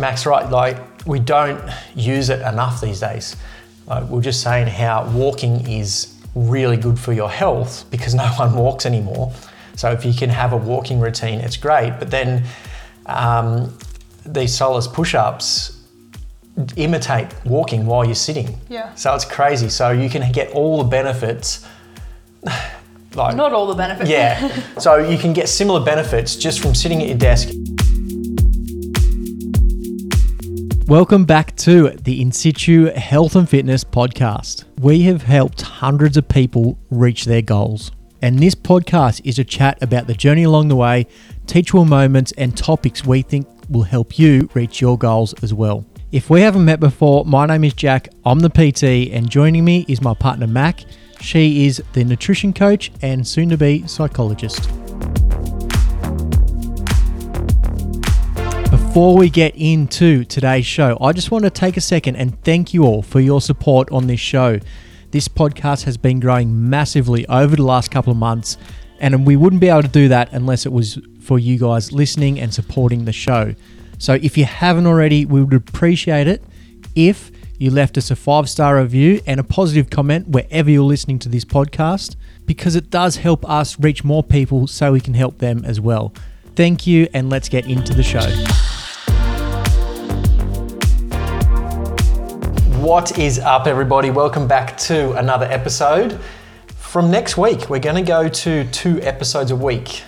Mac's right. Like we don't use it enough these days. Like we we're just saying how walking is really good for your health because no one walks anymore. So if you can have a walking routine, it's great. But then um, these Soleus push-ups imitate walking while you're sitting. Yeah. So it's crazy. So you can get all the benefits. Like, Not all the benefits. Yeah. so you can get similar benefits just from sitting at your desk. Welcome back to the In Situ Health and Fitness podcast. We have helped hundreds of people reach their goals. And this podcast is a chat about the journey along the way, teachable moments, and topics we think will help you reach your goals as well. If we haven't met before, my name is Jack, I'm the PT, and joining me is my partner Mac. She is the nutrition coach and soon to be psychologist. Before we get into today's show, I just want to take a second and thank you all for your support on this show. This podcast has been growing massively over the last couple of months, and we wouldn't be able to do that unless it was for you guys listening and supporting the show. So if you haven't already, we would appreciate it if you left us a five star review and a positive comment wherever you're listening to this podcast, because it does help us reach more people so we can help them as well. Thank you, and let's get into the show. What is up, everybody? Welcome back to another episode. From next week, we're going to go to two episodes a week.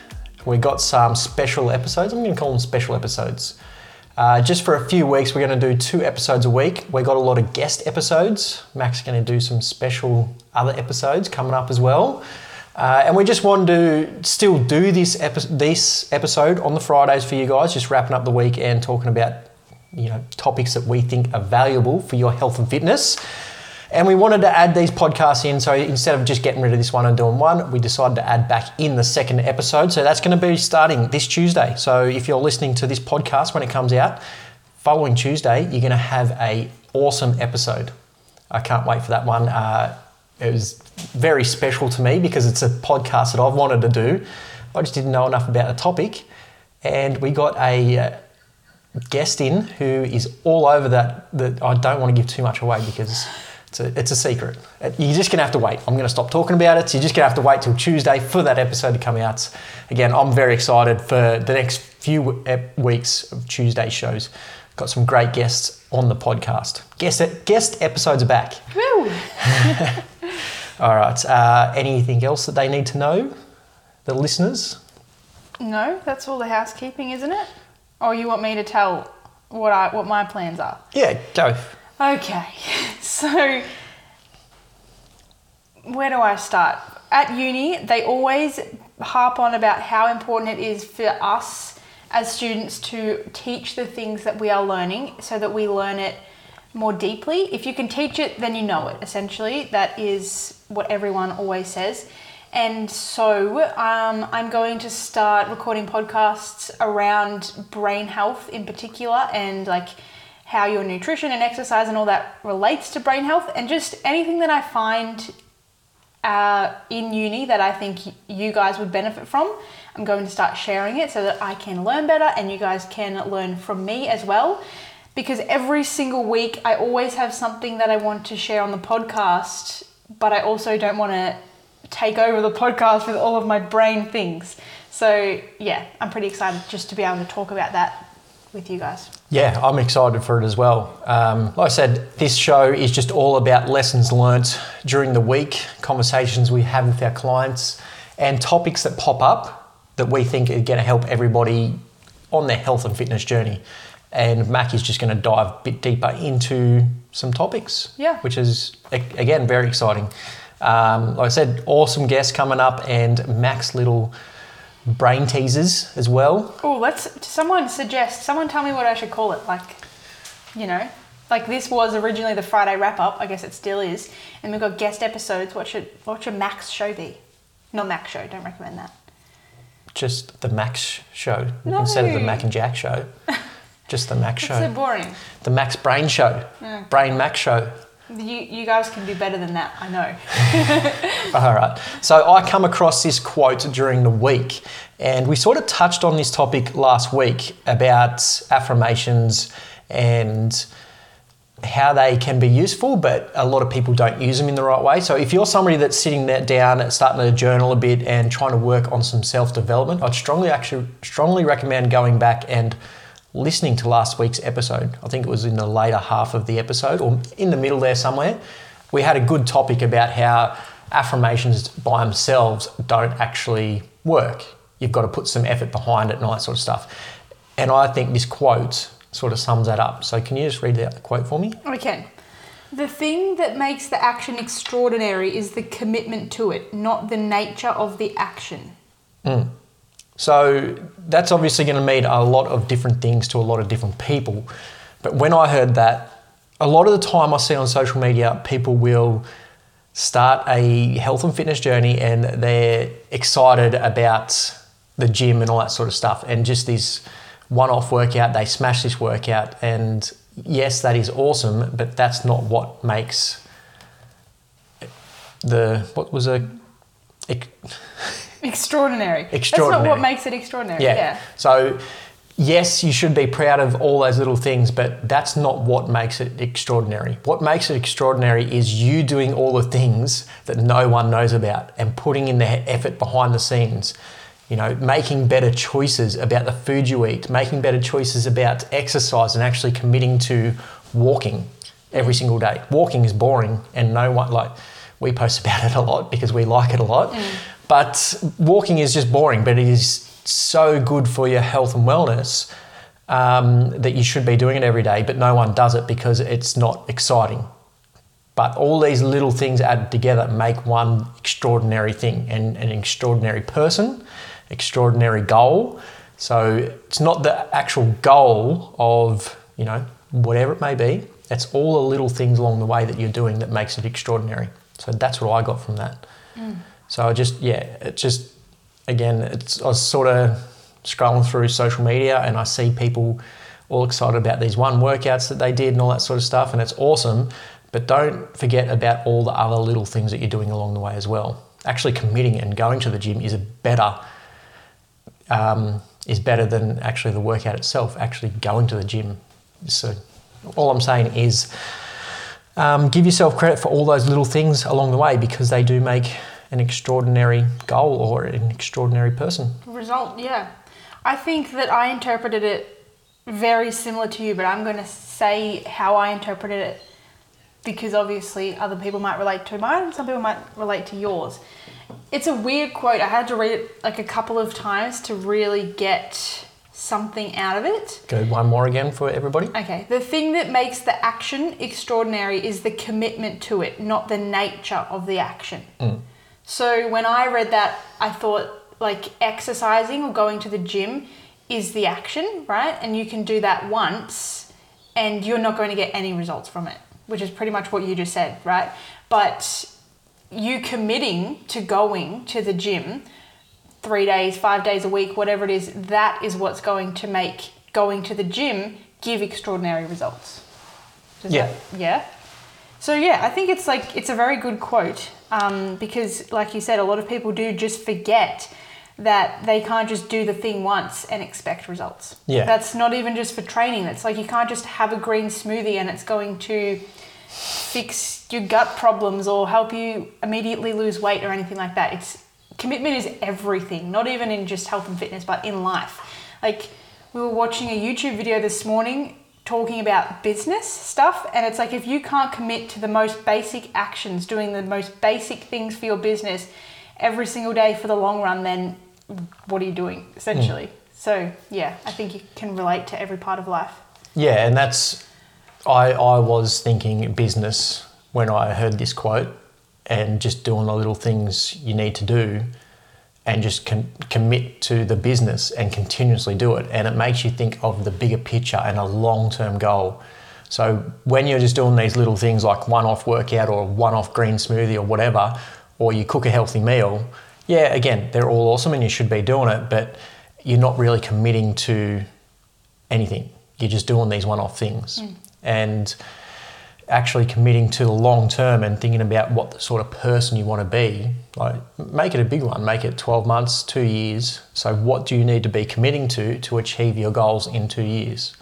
We got some special episodes. I'm going to call them special episodes. Uh, just for a few weeks, we're going to do two episodes a week. We got a lot of guest episodes. Mac is going to do some special other episodes coming up as well. Uh, and we just wanted to still do this, epi- this episode on the Fridays for you guys, just wrapping up the week and talking about you know topics that we think are valuable for your health and fitness. And we wanted to add these podcasts in. So instead of just getting rid of this one and doing one, we decided to add back in the second episode. So that's going to be starting this Tuesday. So if you're listening to this podcast when it comes out, following Tuesday, you're going to have a awesome episode. I can't wait for that one. Uh, it was very special to me because it's a podcast that I've wanted to do. I just didn't know enough about the topic. And we got a uh, guest in who is all over that that I don't want to give too much away because it's a, it's a secret. Uh, you're just going to have to wait. I'm going to stop talking about it. So you're just going to have to wait till Tuesday for that episode to come out. Again, I'm very excited for the next few uh, weeks of Tuesday shows. Got some great guests on the podcast. Guest, uh, guest episodes are back. Woo! All right. Uh, anything else that they need to know, the listeners? No, that's all the housekeeping, isn't it? Or you want me to tell what I what my plans are? Yeah, go. Okay, so where do I start? At uni, they always harp on about how important it is for us as students to teach the things that we are learning so that we learn it more deeply. If you can teach it, then you know it, essentially. That is what everyone always says. And so um, I'm going to start recording podcasts around brain health in particular and like how your nutrition and exercise and all that relates to brain health and just anything that I find uh, in uni that I think you guys would benefit from. I'm going to start sharing it so that I can learn better and you guys can learn from me as well. Because every single week I always have something that I want to share on the podcast, but I also don't want to take over the podcast with all of my brain things. So, yeah, I'm pretty excited just to be able to talk about that with you guys. Yeah, I'm excited for it as well. Um, like I said, this show is just all about lessons learnt during the week, conversations we have with our clients, and topics that pop up that we think are going to help everybody on their health and fitness journey. And Mac is just going to dive a bit deeper into some topics, yeah. which is again very exciting. Um, like I said, awesome guests coming up, and Mac's little brain teasers as well. Oh, let's someone suggest. Someone tell me what I should call it. Like, you know, like this was originally the Friday wrap up. I guess it still is. And we've got guest episodes. What should what should Mac's show be? Not Mac's show. Don't recommend that. Just the Mac's show No. instead of the Mac and Jack show. Just the Mac's show. It's so boring. The Max Brain Show. Yeah. Brain Max Show. You you guys can do better than that. I know. All right. So I come across this quote during the week, and we sort of touched on this topic last week about affirmations and how they can be useful, but a lot of people don't use them in the right way. So if you're somebody that's sitting there down, starting to journal a bit and trying to work on some self-development, I'd strongly actually strongly recommend going back and listening to last week's episode. I think it was in the later half of the episode or in the middle there somewhere. We had a good topic about how affirmations by themselves don't actually work. You've got to put some effort behind it and all that sort of stuff. And I think this quote sort of sums that up. So can you just read the quote for me? We can. The thing that makes the action extraordinary is the commitment to it, not the nature of the action. Hmm. So that's obviously going to mean a lot of different things to a lot of different people. But when I heard that, a lot of the time I see on social media, people will start a health and fitness journey and they're excited about the gym and all that sort of stuff. And just this one off workout, they smash this workout. And yes, that is awesome, but that's not what makes the, what was a, Extraordinary. That's not what makes it extraordinary. yeah. Yeah. So, yes, you should be proud of all those little things, but that's not what makes it extraordinary. What makes it extraordinary is you doing all the things that no one knows about and putting in the effort behind the scenes. You know, making better choices about the food you eat, making better choices about exercise, and actually committing to walking every single day. Walking is boring, and no one like we post about it a lot because we like it a lot. Mm. But walking is just boring, but it is so good for your health and wellness um, that you should be doing it every day. But no one does it because it's not exciting. But all these little things added together make one extraordinary thing and an extraordinary person, extraordinary goal. So it's not the actual goal of, you know, whatever it may be. It's all the little things along the way that you're doing that makes it extraordinary. So that's what I got from that. So I just, yeah, it just, again, it's, I was sort of scrolling through social media and I see people all excited about these one workouts that they did and all that sort of stuff, and it's awesome. But don't forget about all the other little things that you're doing along the way as well. Actually, committing and going to the gym is a better um, is better than actually the workout itself. Actually, going to the gym. So, all I'm saying is, um, give yourself credit for all those little things along the way because they do make an extraordinary goal or an extraordinary person. Result, yeah. I think that I interpreted it very similar to you, but I'm going to say how I interpreted it because obviously other people might relate to mine and some people might relate to yours. It's a weird quote. I had to read it like a couple of times to really get something out of it. Go one more again for everybody. Okay, the thing that makes the action extraordinary is the commitment to it, not the nature of the action. Mm. So when I read that, I thought like exercising or going to the gym is the action, right? And you can do that once and you're not going to get any results from it, which is pretty much what you just said, right? But you committing to going to the gym three days, five days a week, whatever it is, that is what's going to make going to the gym give extraordinary results. Does Yeah. that- yeah. So yeah, I think it's like it's a very good quote um, because, like you said, a lot of people do just forget that they can't just do the thing once and expect results. Yeah. That's not even just for training. That's like you can't just have a green smoothie and it's going to fix your gut problems or help you immediately lose weight or anything like that. It's commitment is everything, not even in just health and fitness, but in life. Like we were watching a YouTube video this morning talking about business stuff and it's like if you can't commit to the most basic actions, doing the most basic things for your business every single day for the long run, then what are you doing essentially? Hmm. So, yeah, I think you can relate to every part of life. Yeah, and that's I I was thinking business when I heard this quote and just doing the little things you need to do and just con- commit to the business and continuously do it and it makes you think of the bigger picture and a long-term goal. So when you're just doing these little things like one-off workout or one-off green smoothie or whatever or you cook a healthy meal, yeah, again, they're all awesome and you should be doing it, but you're not really committing to anything. You're just doing these one off things. Mm. And actually committing to the long term and thinking about what the sort of person you want to be, like make it a big one, make it 12 months, two years. So, what do you need to be committing to to achieve your goals in two years?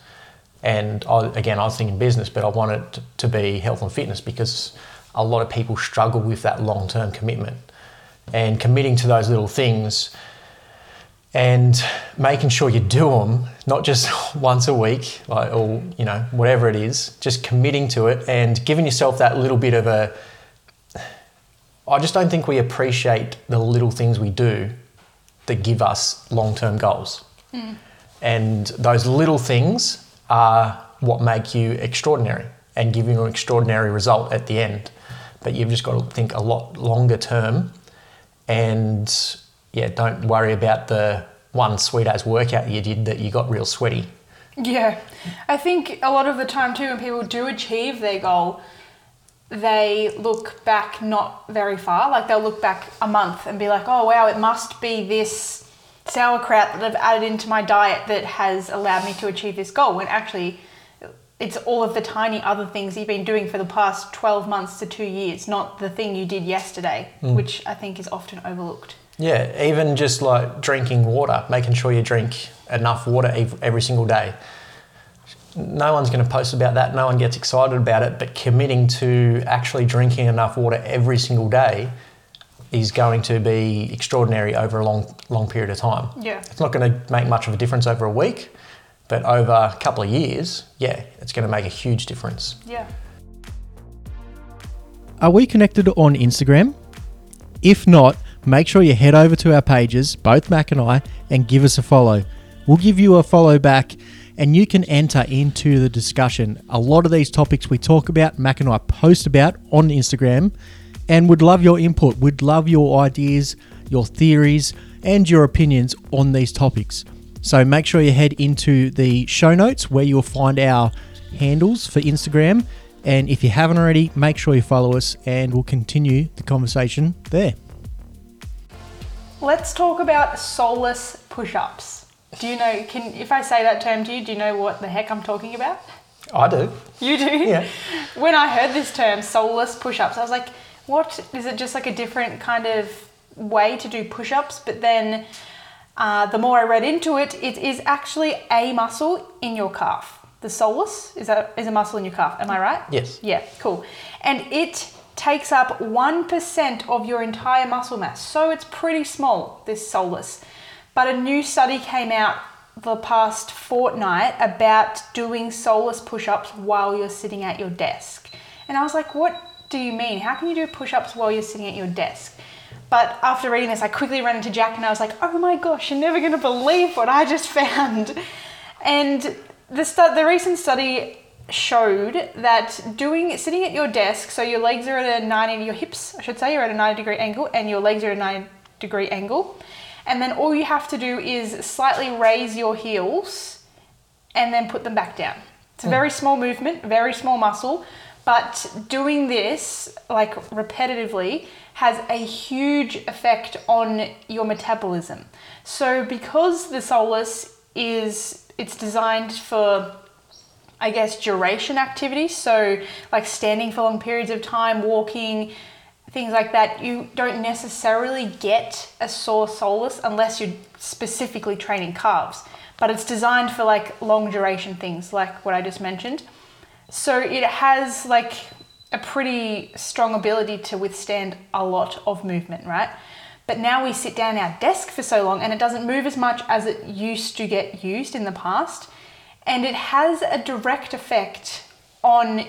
And I, again, I was thinking business, but I want it to be health and fitness because a lot of people struggle with that long term commitment. And committing to those little things and making sure you do them, not just once a week like, or, you know, whatever it is, just committing to it and giving yourself that little bit of a. I just don't think we appreciate the little things we do that give us long term goals. Hmm. And those little things are what make you extraordinary and give you an extraordinary result at the end. But you've just got to think a lot longer term and yeah, don't worry about the one sweet ass workout you did that you got real sweaty. Yeah. I think a lot of the time too when people do achieve their goal, they look back not very far. Like they'll look back a month and be like, "Oh wow, it must be this sauerkraut that I've added into my diet that has allowed me to achieve this goal." When actually it's all of the tiny other things you've been doing for the past 12 months to 2 years, not the thing you did yesterday, mm. which I think is often overlooked. Yeah, even just like drinking water, making sure you drink enough water every single day. No one's going to post about that, no one gets excited about it, but committing to actually drinking enough water every single day is going to be extraordinary over a long, long period of time. Yeah. It's not going to make much of a difference over a week, but over a couple of years, yeah, it's going to make a huge difference. Yeah. Are we connected on Instagram? If not, make sure you head over to our pages, both Mac and I, and give us a follow. We'll give you a follow back and you can enter into the discussion. A lot of these topics we talk about, Mac and I post about on Instagram, and would love your input. We'd love your ideas, your theories, and your opinions on these topics. So make sure you head into the show notes where you'll find our handles for Instagram. And if you haven't already, make sure you follow us and we'll continue the conversation there. Let's talk about soleus push-ups. Do you know can if I say that term to you, do you know what the heck I'm talking about? I do. You do? Yeah. When I heard this term, soleus push-ups, I was like, what is it just like a different kind of way to do push-ups? But then uh, the more I read into it, it is actually a muscle in your calf. The soleus is that is a muscle in your calf. Am I right? Yes. Yeah, cool. And it takes up 1% of your entire muscle mass. So it's pretty small, this soleus. But a new study came out the past fortnight about doing soleus push ups while you're sitting at your desk. And I was like, what do you mean? How can you do push ups while you're sitting at your desk? But after reading this, I quickly ran into Jack and I was like, oh my gosh, you're never going to believe what I just found. And the, stu- the recent study showed that doing sitting at your desk, so your legs are at a 90, your hips, I should say, are at a 90 degree angle, and your legs are at a 90 degree angle. And then all you have to do is slightly raise your heels and then put them back down. It's a hmm. very small movement, very small muscle, but doing this like repetitively has a huge effect on your metabolism. So because the soleus is it's designed for I guess duration activities, so like standing for long periods of time, walking, things like that, you don't necessarily get a sore soleus unless you're specifically training calves. But it's designed for like long duration things, like what I just mentioned. So it has like a pretty strong ability to withstand a lot of movement, right? But now we sit down our desk for so long and it doesn't move as much as it used to get used in the past. And it has a direct effect on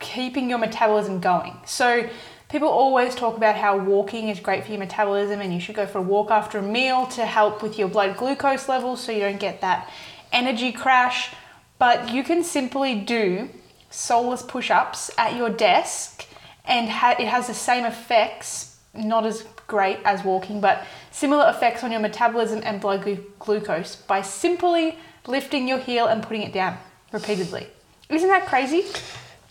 keeping your metabolism going. So people always talk about how walking is great for your metabolism and you should go for a walk after a meal to help with your blood glucose levels so you don't get that energy crash. But you can simply do soleus push-ups at your desk and ha- it has the same effects, not as great as walking, but similar effects on your metabolism and blood glu- glucose by simply lifting your heel and putting it down repeatedly. Isn't that crazy?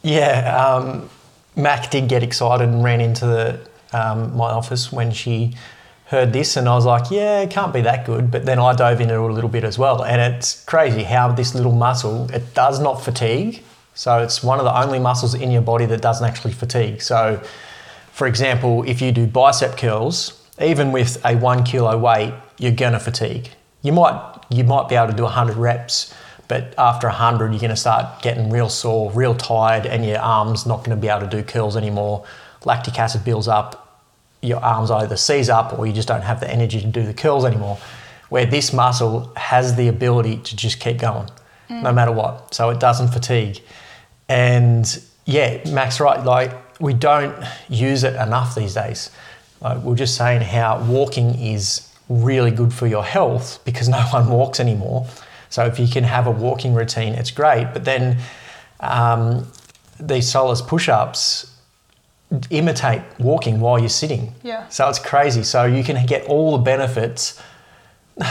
Yeah, um, Mac did get excited and ran into the, um, my office when she heard this, and I was like, "Yeah, it can't be that good." But then I dove into it a little bit as well, and it's crazy how this little muscle it does not fatigue. So it's one of the only muscles in your body that doesn't actually fatigue. So, for example, if you do bicep curls, even with a one kilo weight, you're gonna fatigue. You might you might be able to do 100 reps, but after 100, you're going to start getting real sore, real tired, and your arms not going to be able to do curls anymore. Lactic acid builds up, your arms either seize up or you just don't have the energy to do the curls anymore. Where this muscle has the ability to just keep going no mm. matter what. So it doesn't fatigue. And yeah, Mac's, right, like we don't use it enough these days. Like we're just saying how walking is really good for your health because no one walks anymore. So if you can have a walking routine, it's great. But then um, these Soleus push-ups imitate walking while you're sitting. Yeah. So it's crazy. So you can get all the benefits.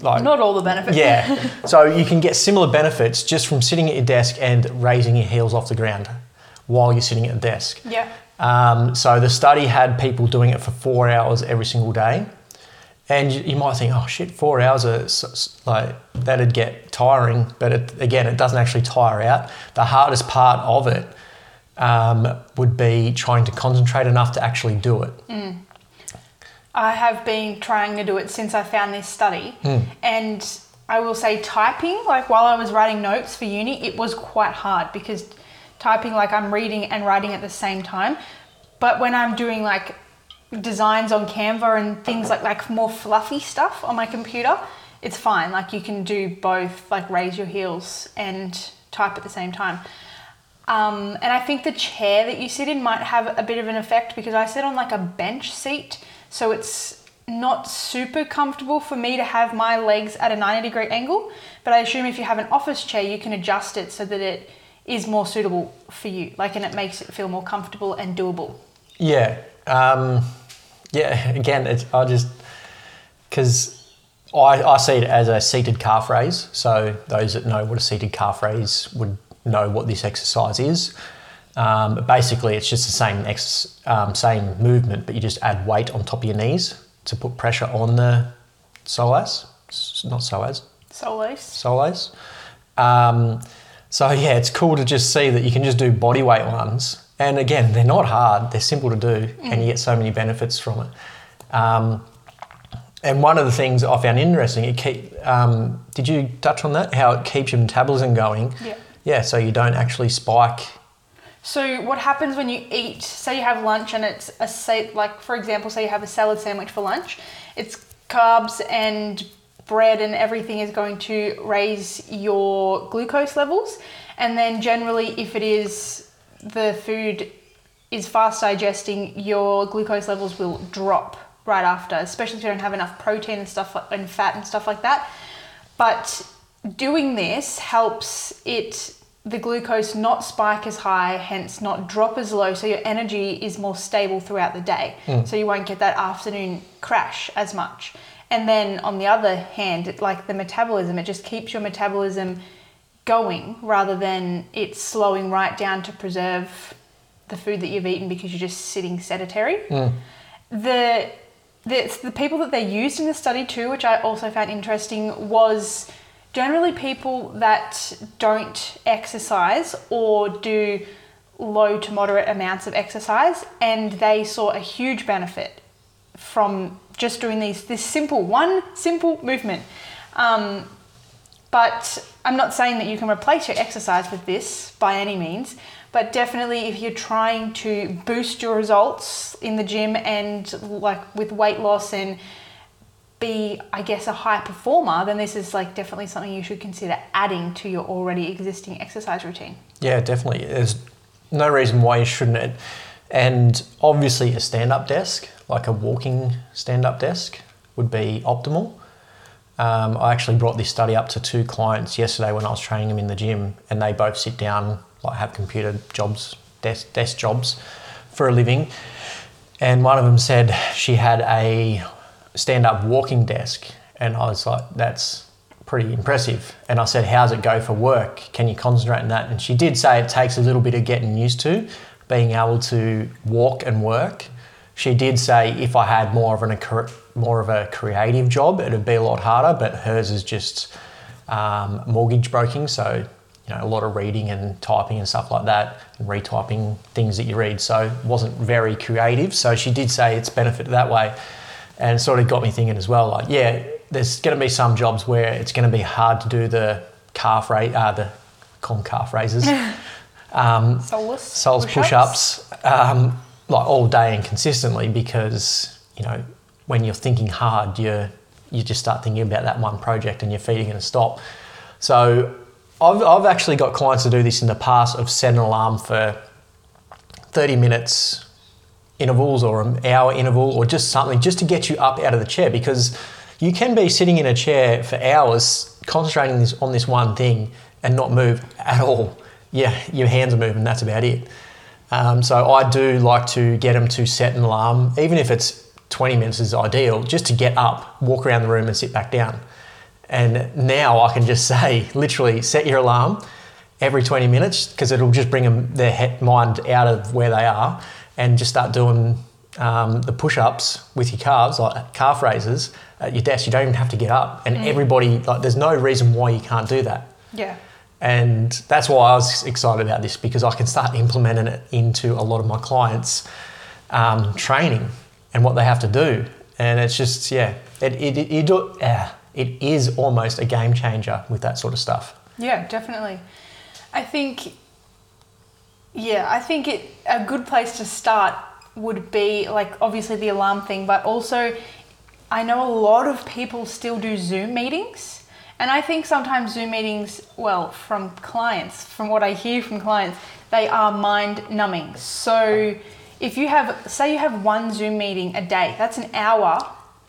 Like Not all the benefits. yeah. so you can get similar benefits just from sitting at your desk and raising your heels off the ground while you're sitting at the desk. Yeah. Um, so the study had people doing it for four hours every single day. And you, you might think, oh shit, four hours are like that'd get tiring. But it, again, it doesn't actually tire out. The hardest part of it um, would be trying to concentrate enough to actually do it. I have been trying to do it since I found this study. And I will say, typing, like while I was writing notes for uni, it was quite hard because typing, like I'm reading and writing at the same time. But when I'm doing like designs on Canva and things like like more fluffy stuff on my computer, it's fine. Like you can do both, like raise your heels and type at the same time. Um, and I think the chair that you sit in might have a bit of an effect because I sit on like a bench seat, so it's not super comfortable for me to have my legs at a 90 degree angle. But I assume if you have an office chair, you can adjust it so that it is more suitable for you, like, and it makes it feel more comfortable and doable. Yeah. Um, yeah, again, it's, I just, because I, I see it as a seated calf raise. So those that know what a seated calf raise would know what this exercise is. Um, but basically, it's just the same ex, um, same movement, but you just add weight on top of your knees to put pressure on the psoas, s- not psoas, Soleus. soleus. Um, so yeah, it's cool to just see that you can just do body weight ones, and again, they're not hard; they're simple to do, and you get so many benefits from it. Um, and one of the things I found interesting, it keep. Um, did you touch on that? How it keeps your metabolism going? Yeah. Yeah, so you don't actually spike. So what happens when you eat? Say you have lunch and it's a say like for example, say you have a salad sandwich for lunch. It's carbs and bread and everything is going to raise your glucose levels, and then generally, if it is the food is fast digesting, your glucose levels will drop right after, especially if you don't have enough protein and stuff and fat and stuff like that. But doing this helps it the glucose not spike as high, hence not drop as low, so your energy is more stable throughout the day. Hmm. So you won't get that afternoon crash as much. And then on the other hand, like the metabolism, it just keeps your metabolism going rather than it slowing right down to preserve the food that you've eaten because you're just sitting sedentary. The, the the people that they used in the study too, which I also found interesting, was generally people that don't exercise or do low to moderate amounts of exercise, and they saw a huge benefit from just doing these this simple one simple movement. Um, but I'm not saying that you can replace your exercise with this by any means. But definitely, if you're trying to boost your results in the gym and like with weight loss and be, I guess, a high performer, then this is like definitely something you should consider adding to your already existing exercise routine. Yeah, definitely. There's no reason why you shouldn't. And obviously, a stand up desk, like a walking stand up desk, would be optimal. Um, I actually brought this study up to two clients yesterday when I was training them in the gym, and they both sit down, like have computer jobs, desk, desk jobs for a living. And one of them said she had a stand up walking desk, and I was like, that's pretty impressive. And I said, How's it go for work? Can you concentrate on that? And she did say it takes a little bit of getting used to being able to walk and work. She did say if I had more of an more of a creative job, it'd be a lot harder. But hers is just um, mortgage broking, so you know a lot of reading and typing and stuff like that, and retyping things that you read. So it wasn't very creative. So she did say it's benefit that way, and sort of got me thinking as well. Like, yeah, there's going to be some jobs where it's going to be hard to do the calf raise, uh, the call them calf raises, um, Soleus. souls push-ups, um, like all day and consistently because you know when you're thinking hard, you you just start thinking about that one project and your feet are going to stop. So I've, I've actually got clients to do this in the past of set an alarm for 30 minutes intervals or an hour interval or just something just to get you up out of the chair because you can be sitting in a chair for hours concentrating this, on this one thing and not move at all. Yeah, your hands are moving, that's about it. Um, so I do like to get them to set an alarm, even if it's 20 minutes is ideal, just to get up, walk around the room and sit back down. And now I can just say, literally, set your alarm every 20 minutes because it'll just bring them, their head, mind out of where they are and just start doing um, the push-ups with your calves, like calf raises at your desk. You don't even have to get up, and everybody like there's no reason why you can't do that. Yeah. And that's why I was excited about this because I can start implementing it into a lot of my clients' um, training and what they have to do. And it's just yeah, it it it, it, uh, it is almost a game changer with that sort of stuff. Yeah, definitely. I think, yeah, I think it a good place to start would be like obviously the alarm thing, but also I know a lot of people still do Zoom meetings. And I think sometimes Zoom meetings, well, from clients, from what I hear from clients, they are mind numbing. So if you have, say, you have one Zoom meeting a day, that's an hour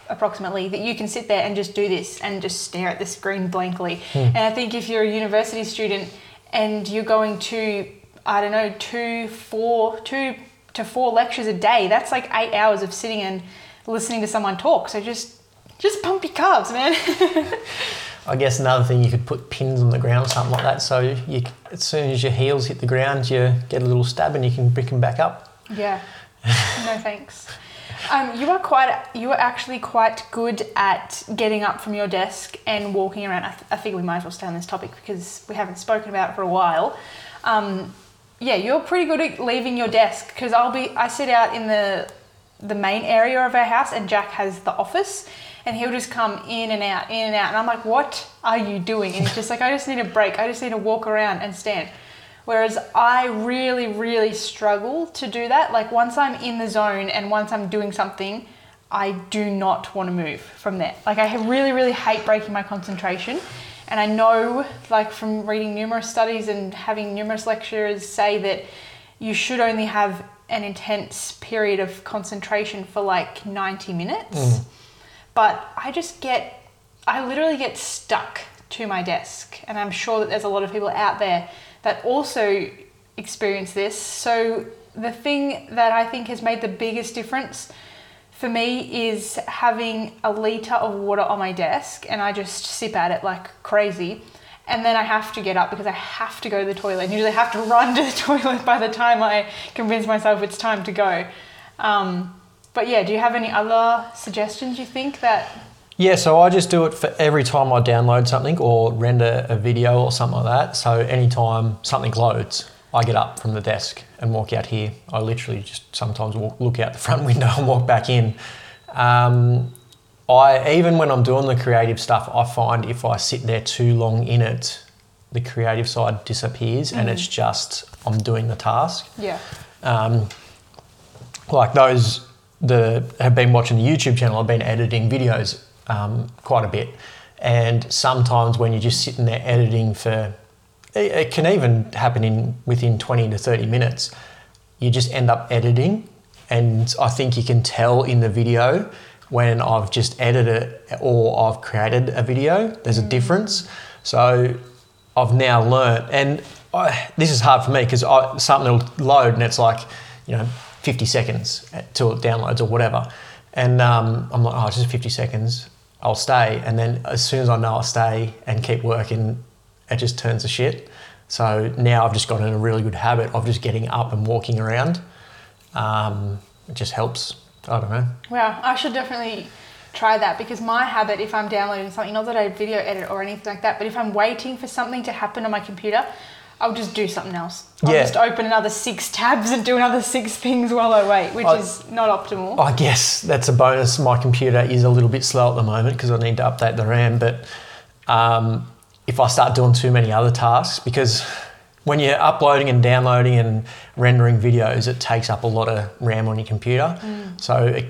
approximately that you can sit there and just do this and just stare at the screen blankly. Hmm. And I think if you're a university student and you're going to, I don't know, two, four, two to four lectures a day, that's like eight hours of sitting and listening to someone talk. So just, just pump your calves, man. I guess another thing you could put pins on the ground or something like that. So you, as soon as your heels hit the ground, you get a little stab and you can pick them back up. Yeah. No thanks. Um, you are quite. You are actually quite good at getting up from your desk and walking around. I, th- I think we might as well stay on this topic because we haven't spoken about it for a while. Um, yeah, you're pretty good at leaving your desk because I'll be. I sit out in the the main area of our house, and Jack has the office, and he'll just come in and out, in and out, and I'm like, "What are you doing?" And he's just like, "I just need a break. I just need to walk around and stand." Whereas I really, really struggle to do that. Like once I'm in the zone and once I'm doing something, I do not want to move from there. Like I really, really hate breaking my concentration. And I know, like from reading numerous studies and having numerous lecturers say that you should only have an intense period of concentration for like 90 minutes. Mm. But I just get, I literally get stuck to my desk. And I'm sure that there's a lot of people out there that also experience this. So the thing that I think has made the biggest difference for me is having a liter of water on my desk and I just sip at it like crazy. And then I have to get up because I have to go to the toilet. And usually I have to run to the toilet by the time I convince myself it's time to go. Um, but yeah, do you have any other suggestions you think that Yeah, so I just do it for every time I download something or render a video or something like that. So anytime something loads, I get up from the desk and walk out here. I literally just sometimes walk, look out the front window and walk back in. Um, I even when I'm doing the creative stuff, I find if I sit there too long in it, the creative side disappears and it's just I'm doing the task yeah. um, like those that have been watching the YouTube channel, I've been editing videos um, quite a bit. And sometimes when you're just sitting there editing for, it, it can even happen in within 20 to 30 minutes, you just end up editing. And I think you can tell in the video when I've just edited it or I've created a video, there's a difference. So I've now learnt, and I, this is hard for me because something will load and it's like, you know, 50 seconds till it downloads or whatever. And um, I'm like, oh, just 50 seconds, I'll stay. And then as soon as I know I'll stay and keep working, it just turns to shit. So now I've just got in a really good habit of just getting up and walking around. Um, it just helps. I don't know. Wow, I should definitely try that because my habit, if I'm downloading something, not that I video edit or anything like that, but if I'm waiting for something to happen on my computer, I'll just do something else. I'll Yeah. just open another six tabs and do another six things while I wait, which I- is not optimal. I guess that's a bonus. My computer is a little bit slow at the moment because I need to update the RAM, but um, if I start doing too many other tasks because when you're uploading and downloading and rendering videos, it takes up a lot of RAM on your computer. So, it,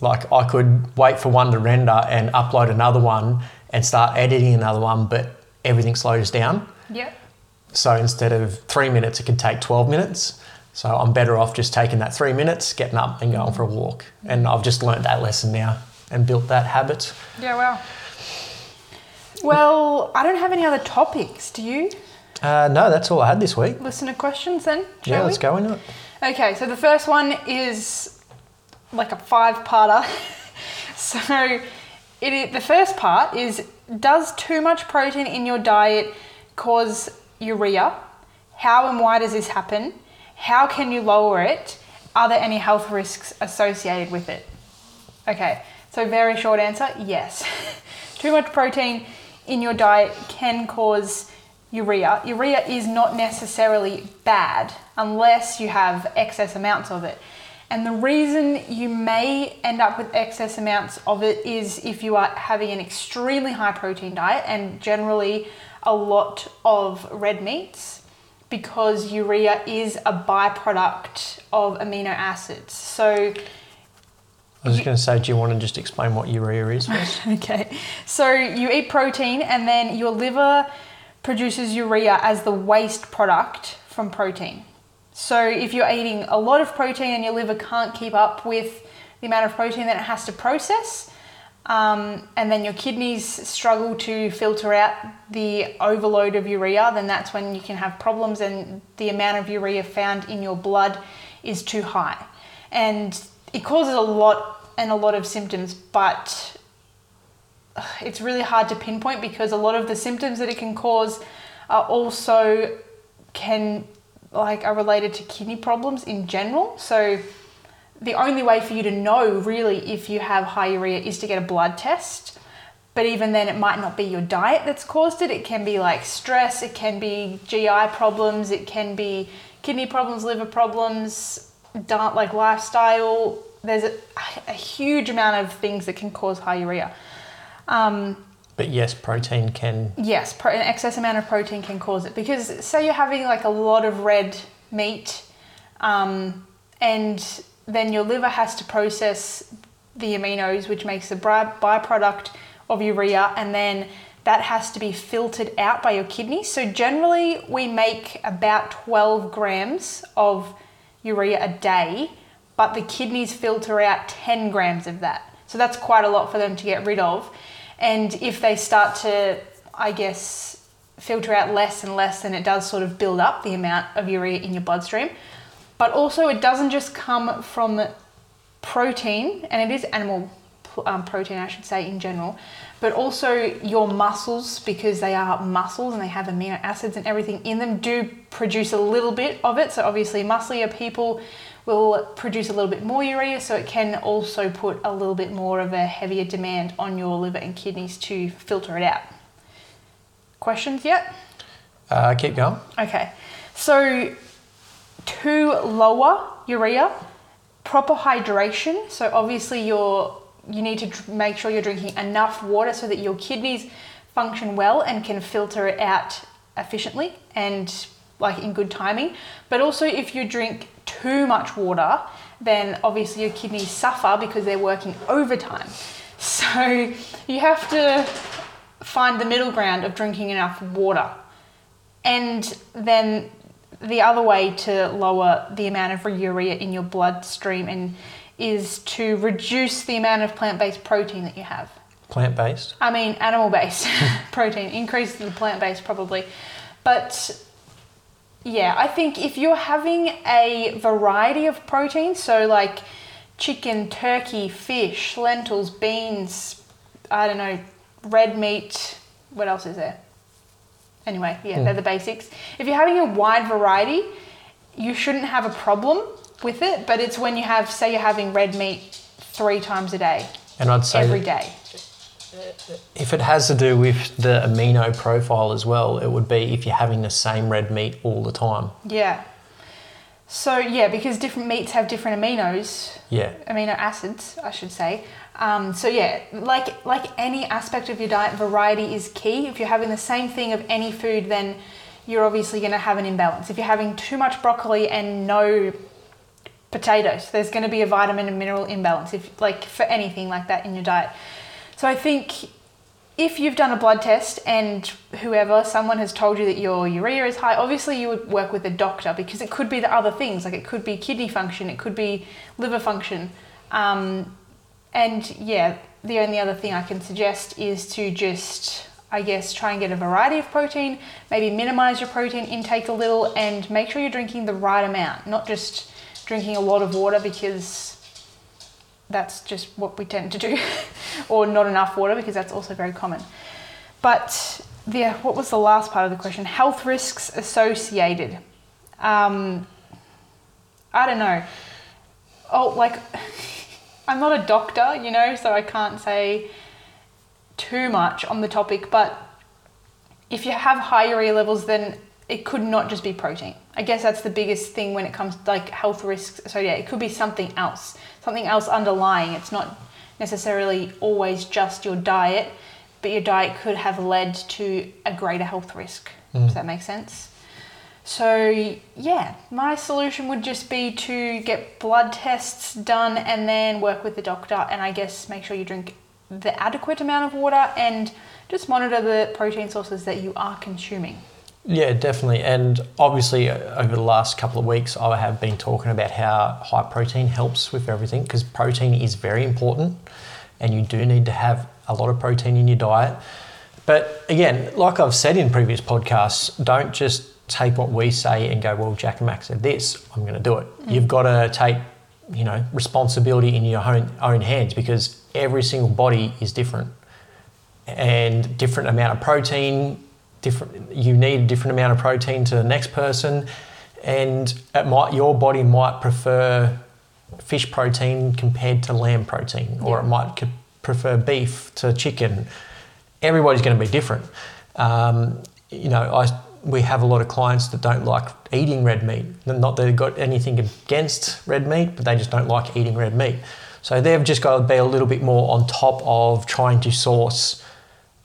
like, I could wait for one to render and upload another one and start editing another one, but everything slows down. Yep. So instead of three minutes, it could take 12 minutes. So I'm better off just taking that three minutes, getting up and going for a walk. And I've just learned that lesson now and built that habit. Yeah, well. Well, I don't have any other topics. Do you? Uh, no, that's all I had this week. Listener questions then? Yeah, we? let's go into it. Okay, so the first one is like a five parter. so it is, the first part is Does too much protein in your diet cause urea? How and why does this happen? How can you lower it? Are there any health risks associated with it? Okay, so very short answer yes. too much protein in your diet can cause urea. Urea is not necessarily bad unless you have excess amounts of it. And the reason you may end up with excess amounts of it is if you are having an extremely high protein diet and generally a lot of red meats because urea is a byproduct of amino acids. So I was just going to say, do you want to just explain what urea is first? Okay, so you eat protein and then your liver produces urea as the waste product from protein. So if you're eating a lot of protein and your liver can't keep up with the amount of protein that it has to process, um, and then your kidneys struggle to filter out the overload of urea, then that's when you can have problems and the amount of urea found in your blood is too high. And it causes a lot and a lot of symptoms, but it's really hard to pinpoint because a lot of the symptoms that it can cause are also can like are related to kidney problems in general. So the only way for you to know really if you have high urea is to get a blood test. But even then, it might not be your diet that's caused it. It can be like stress, it can be GI problems, it can be kidney problems, liver problems, di- like lifestyle. There's a, a huge amount of things that can cause high urea. Um, but yes, protein can. Yes, pro- an excess amount of protein can cause it because say you're having like a lot of red meat, um, and then your liver has to process the aminos, which makes a byproduct of urea, and then that has to be filtered out by your kidneys. So generally, we make about 12 grams of urea a day, but the kidneys filter out 10 grams of that. So that's quite a lot for them to get rid of. And if they start to, I guess, filter out less and less, then it does sort of build up the amount of urea in your bloodstream. But also, it doesn't just come from protein, and it is animal um, protein, I should say, in general, but also your muscles, because they are muscles and they have amino acids and everything in them, do produce a little bit of it. So, obviously, musclier people will produce a little bit more urea, so it can also put a little bit more of a heavier demand on your liver and kidneys to filter it out. Questions yet? Uh, keep going. Okay, so to lower urea, proper hydration. So obviously you're you need to make sure you're drinking enough water so that your kidneys function well and can filter it out efficiently and like in good timing. But also if you drink too much water, then obviously your kidneys suffer because they're working overtime. So you have to find the middle ground of drinking enough water. And then the other way to lower the amount of urea in your bloodstream and is to reduce the amount of plant-based protein that you have. Plant based. I mean, animal-based protein increase the plant-based probably, but yeah, I think if you're having a variety of protein, so like chicken, turkey, fish, lentils, beans, I don't know, red meat, what else is there? Anyway, yeah, hmm. they're the basics. If you're having a wide variety, you shouldn't have a problem with it, but it's when you have, say, you're having red meat three times a day, And I'd say every day. if it has to do with the amino profile as well, it would be if you're having the same red meat all the time. Yeah. So yeah, because different meats have different aminos, Yeah. amino acids, I should say. Um, so yeah, like like any aspect of your diet, variety is key. If you're having the same thing of any food, then you're obviously going to have an imbalance. If you're having too much broccoli and no potatoes, there's going to be a vitamin and mineral imbalance. If like for anything like that in your diet, so I think if you've done a blood test and whoever, someone has told you that your urea is high, obviously you would work with a doctor because it could be the other things, like it could be kidney function, it could be liver function. Um, and yeah, the only other thing I can suggest is to just, I guess, try and get a variety of protein, maybe minimize your protein intake a little, and make sure you're drinking the right amount, not just drinking a lot of water because that's just what we tend to do, or not enough water because that's also very common. But the what was the last part of the question? Health risks associated. Um, I don't know. Oh, like I'm not a doctor, you know, so I can't say too much on the topic. But if you have high urea levels, then it could not just be protein. I guess that's the biggest thing when it comes to like health risks. So yeah, it could be something else, something else underlying. It's not necessarily always just your diet, but your diet could have led to a greater health risk. Does mm. that make sense? So yeah, my solution would just be to get blood tests done and then work with the doctor and I guess make sure you drink the adequate amount of water and just monitor the protein sources that you are consuming. Yeah, definitely. And obviously, uh, over the last couple of weeks, I have been talking about how high protein helps with everything because protein is very important and you do need to have a lot of protein in your diet. But again, like I've said in previous podcasts, don't just take what we say and go, well, Jack and Mac said this, I'm going to do it. You've got to take, you know, responsibility in your own, own hands because every single body is different. And different amount of protein different you need a different amount of protein to the next person. And it might your body might prefer fish protein compared to lamb protein or it might c- prefer beef to chicken. Everybody's going to be different. Um, you know i we have a lot of clients that don't like eating red meat not that they've got anything against red meat but they just don't like eating red meat so they've just got to be a little bit more on top of trying to source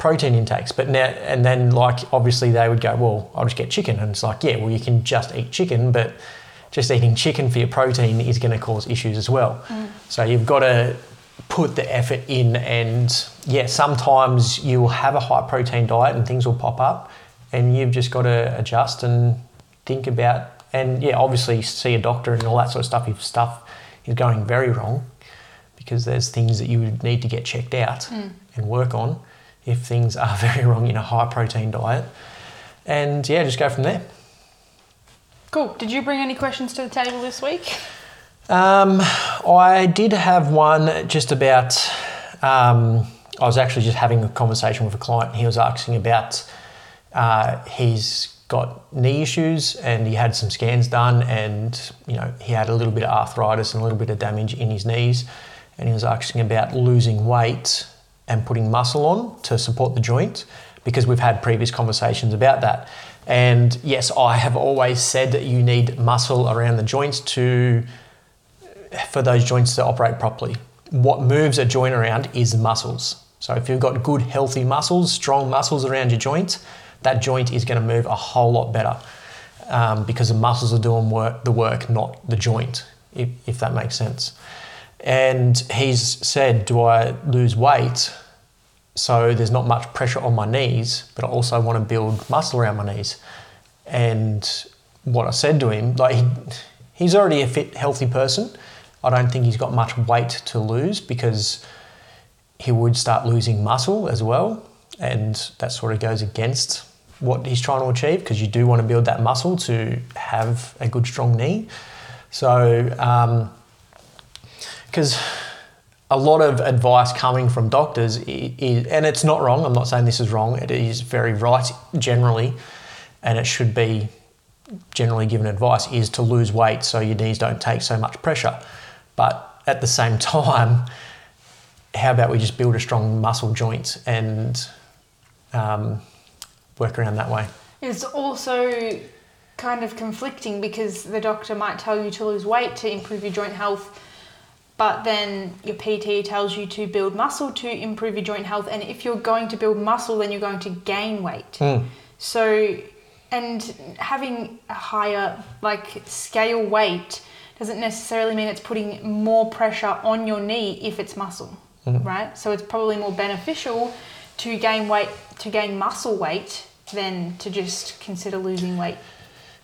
protein intakes. But now and then, like obviously, they would go, "Well, I'll just get chicken," and it's like, yeah, well, you can just eat chicken, but just eating chicken for your protein is going to cause issues as well. Mm. So you've got to put the effort in, and yeah, sometimes you will have a high protein diet and things will pop up, and you've just got to adjust and think about, and yeah, obviously see a doctor and all that sort of stuff if stuff is going very wrong because there's things that you would need to get checked out and work on if things are very wrong in a high protein diet. And yeah, just go from there. Cool. Did you bring any questions to the table this week? Um, I did have one just about. Um, I was actually just having a conversation with a client. He was asking about uh, he's got knee issues and he had some scans done, and you know he had a little bit of arthritis and a little bit of damage in his knees, and he was asking about losing weight and putting muscle on to support the joint because we've had previous conversations about that. And yes, I have always said that you need muscle around the joints to for those joints to operate properly. What moves a joint around is muscles. So if you've got good, healthy muscles, strong muscles around your joint, that joint is going to move a whole lot better um, because the muscles are doing work, the work, not the joint, if, if that makes sense. And he's said, Do I lose weight so there's not much pressure on my knees, but I also want to build muscle around my knees? And what I said to him, like, he, he's already a fit, healthy person. I don't think he's got much weight to lose because he would start losing muscle as well. And that sort of goes against what he's trying to achieve because you do want to build that muscle to have a good, strong knee. So, um, because a lot of advice coming from doctors is, and it's not wrong. I'm not saying this is wrong. It is very right generally, and it should be generally given advice is to lose weight so your knees don't take so much pressure. But at the same time, how about we just build a strong muscle joint and um, work around that way? It's also kind of conflicting because the doctor might tell you to lose weight to improve your joint health, but then your PT tells you to build muscle to improve your joint health. And if you're going to build muscle, then you're going to gain weight. Mm. So, and having a higher like scale weight doesn't necessarily mean it's putting more pressure on your knee if it's muscle, right? So it's probably more beneficial to gain weight to gain muscle weight than to just consider losing weight.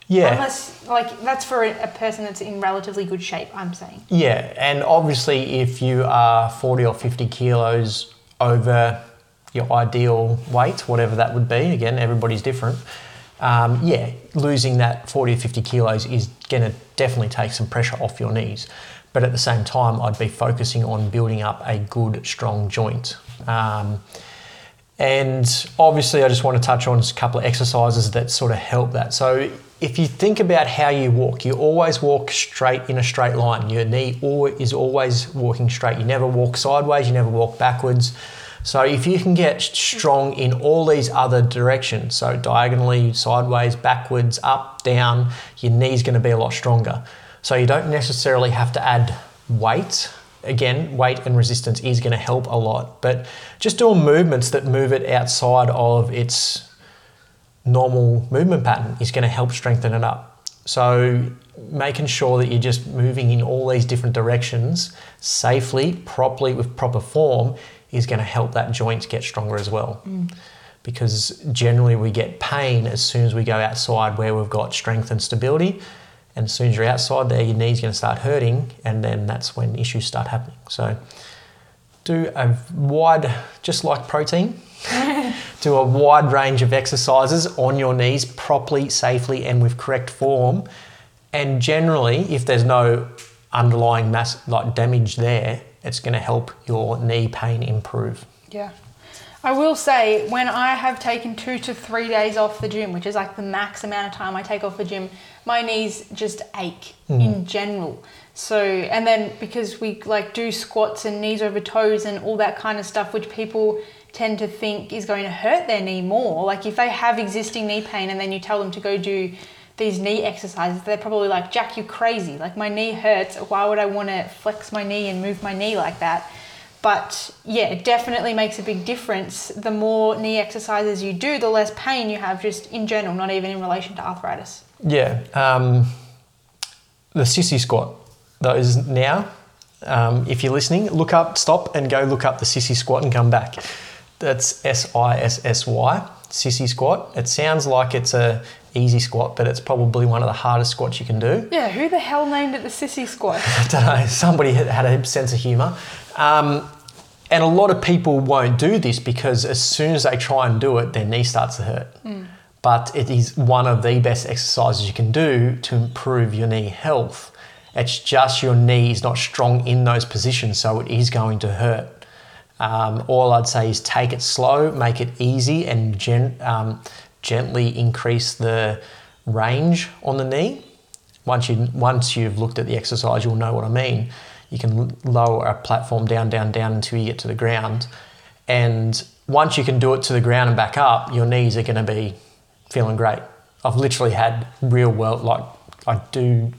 Yeah. Unless like that's for a, a person that's in relatively good shape, I'm saying. Yeah, and obviously, if you are 40 or 50 kilos over your ideal weight, whatever that would be, again, everybody's different. Um, yeah, losing that 40 or 50 kilos is going to definitely take some pressure off your knees. But at the same time, I'd be focusing on building up a good, strong joint. Um, and obviously, I just want to touch on a couple of exercises that sort of help that. So, if you think about how you walk, you always walk straight in a straight line. Your knee is always walking straight. You never walk sideways, you never walk backwards. So, if you can get strong in all these other directions, so diagonally, sideways, backwards, up, down, your knee's going to be a lot stronger. So, you don't necessarily have to add weight again, weight and resistance is going to help a lot. But just doing movements that move it outside of its normal movement pattern is going to help strengthen it up. So making sure that you're just moving in all these different directions safely, properly, with proper form is going to help that joint get stronger as well. Mm. Because generally we get pain as soon as we go outside where we've got strength and stability. And as soon as you're outside there, your knee's going to start hurting, and then that's when issues start happening. So, do a wide, just like protein, do a wide range of exercises on your knees properly, safely, and with correct form. And generally, if there's no underlying mass like damage there, it's going to help your knee pain improve. Yeah. I will say, when I have taken two to three days off the gym, which is like the max amount of time I take off the gym, my knees just ache hmm. in general. So, and then because we like do squats and knees over toes and all that kind of stuff, which people tend to think is going to hurt their knee more. Like if they have existing knee pain and then you tell them to go do these knee exercises, they're probably like, Jack, you crazy. Like my knee hurts. Why would I want to flex my knee and move my knee like that? But yeah, it definitely makes a big difference. The more knee exercises you do, the less pain you have just in general, not even in relation to arthritis. Yeah, um, the sissy squat. Those now, um, if you're listening, look up, stop, and go look up the sissy squat and come back. That's S I S S Y, sissy squat. It sounds like it's a easy squat, but it's probably one of the hardest squats you can do. Yeah, who the hell named it the sissy squat? I don't know. Somebody had a sense of humour. Um, and a lot of people won't do this because as soon as they try and do it, their knee starts to hurt. But it is one of the best exercises you can do to improve your knee health. It's just your knee is not strong in those positions, so it is going to hurt. Um, all I'd say is take it slow, make it easy, and gen- um, gently increase the range on the knee. Once you once you've looked at the exercise, you'll know what I mean. You can lower a platform down, down, down until you get to the ground, and once you can do it to the ground and back up, your knees are going to be feeling great. I've literally had real world like I do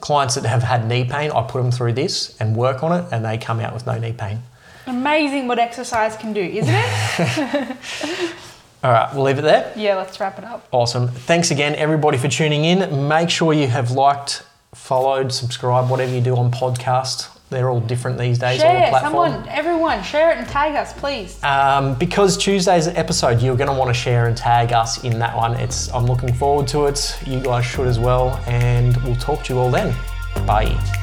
clients that have had knee pain. I put them through this and work on it, and they come out with no knee pain. Amazing what exercise can do, isn't it? All right, we'll leave it there. yeah, let's wrap it up. Awesome. Thanks again, everybody, for tuning in. Make sure you have liked, followed, subscribed, whatever you do on podcast. They're all different these days on the Share, platform. someone, everyone, share it and tag us, please. Um, because Tuesday's episode, you're going to want to share and tag us in that one. It's I'm looking forward to it. You guys should as well, and we'll talk to you all then. Bye.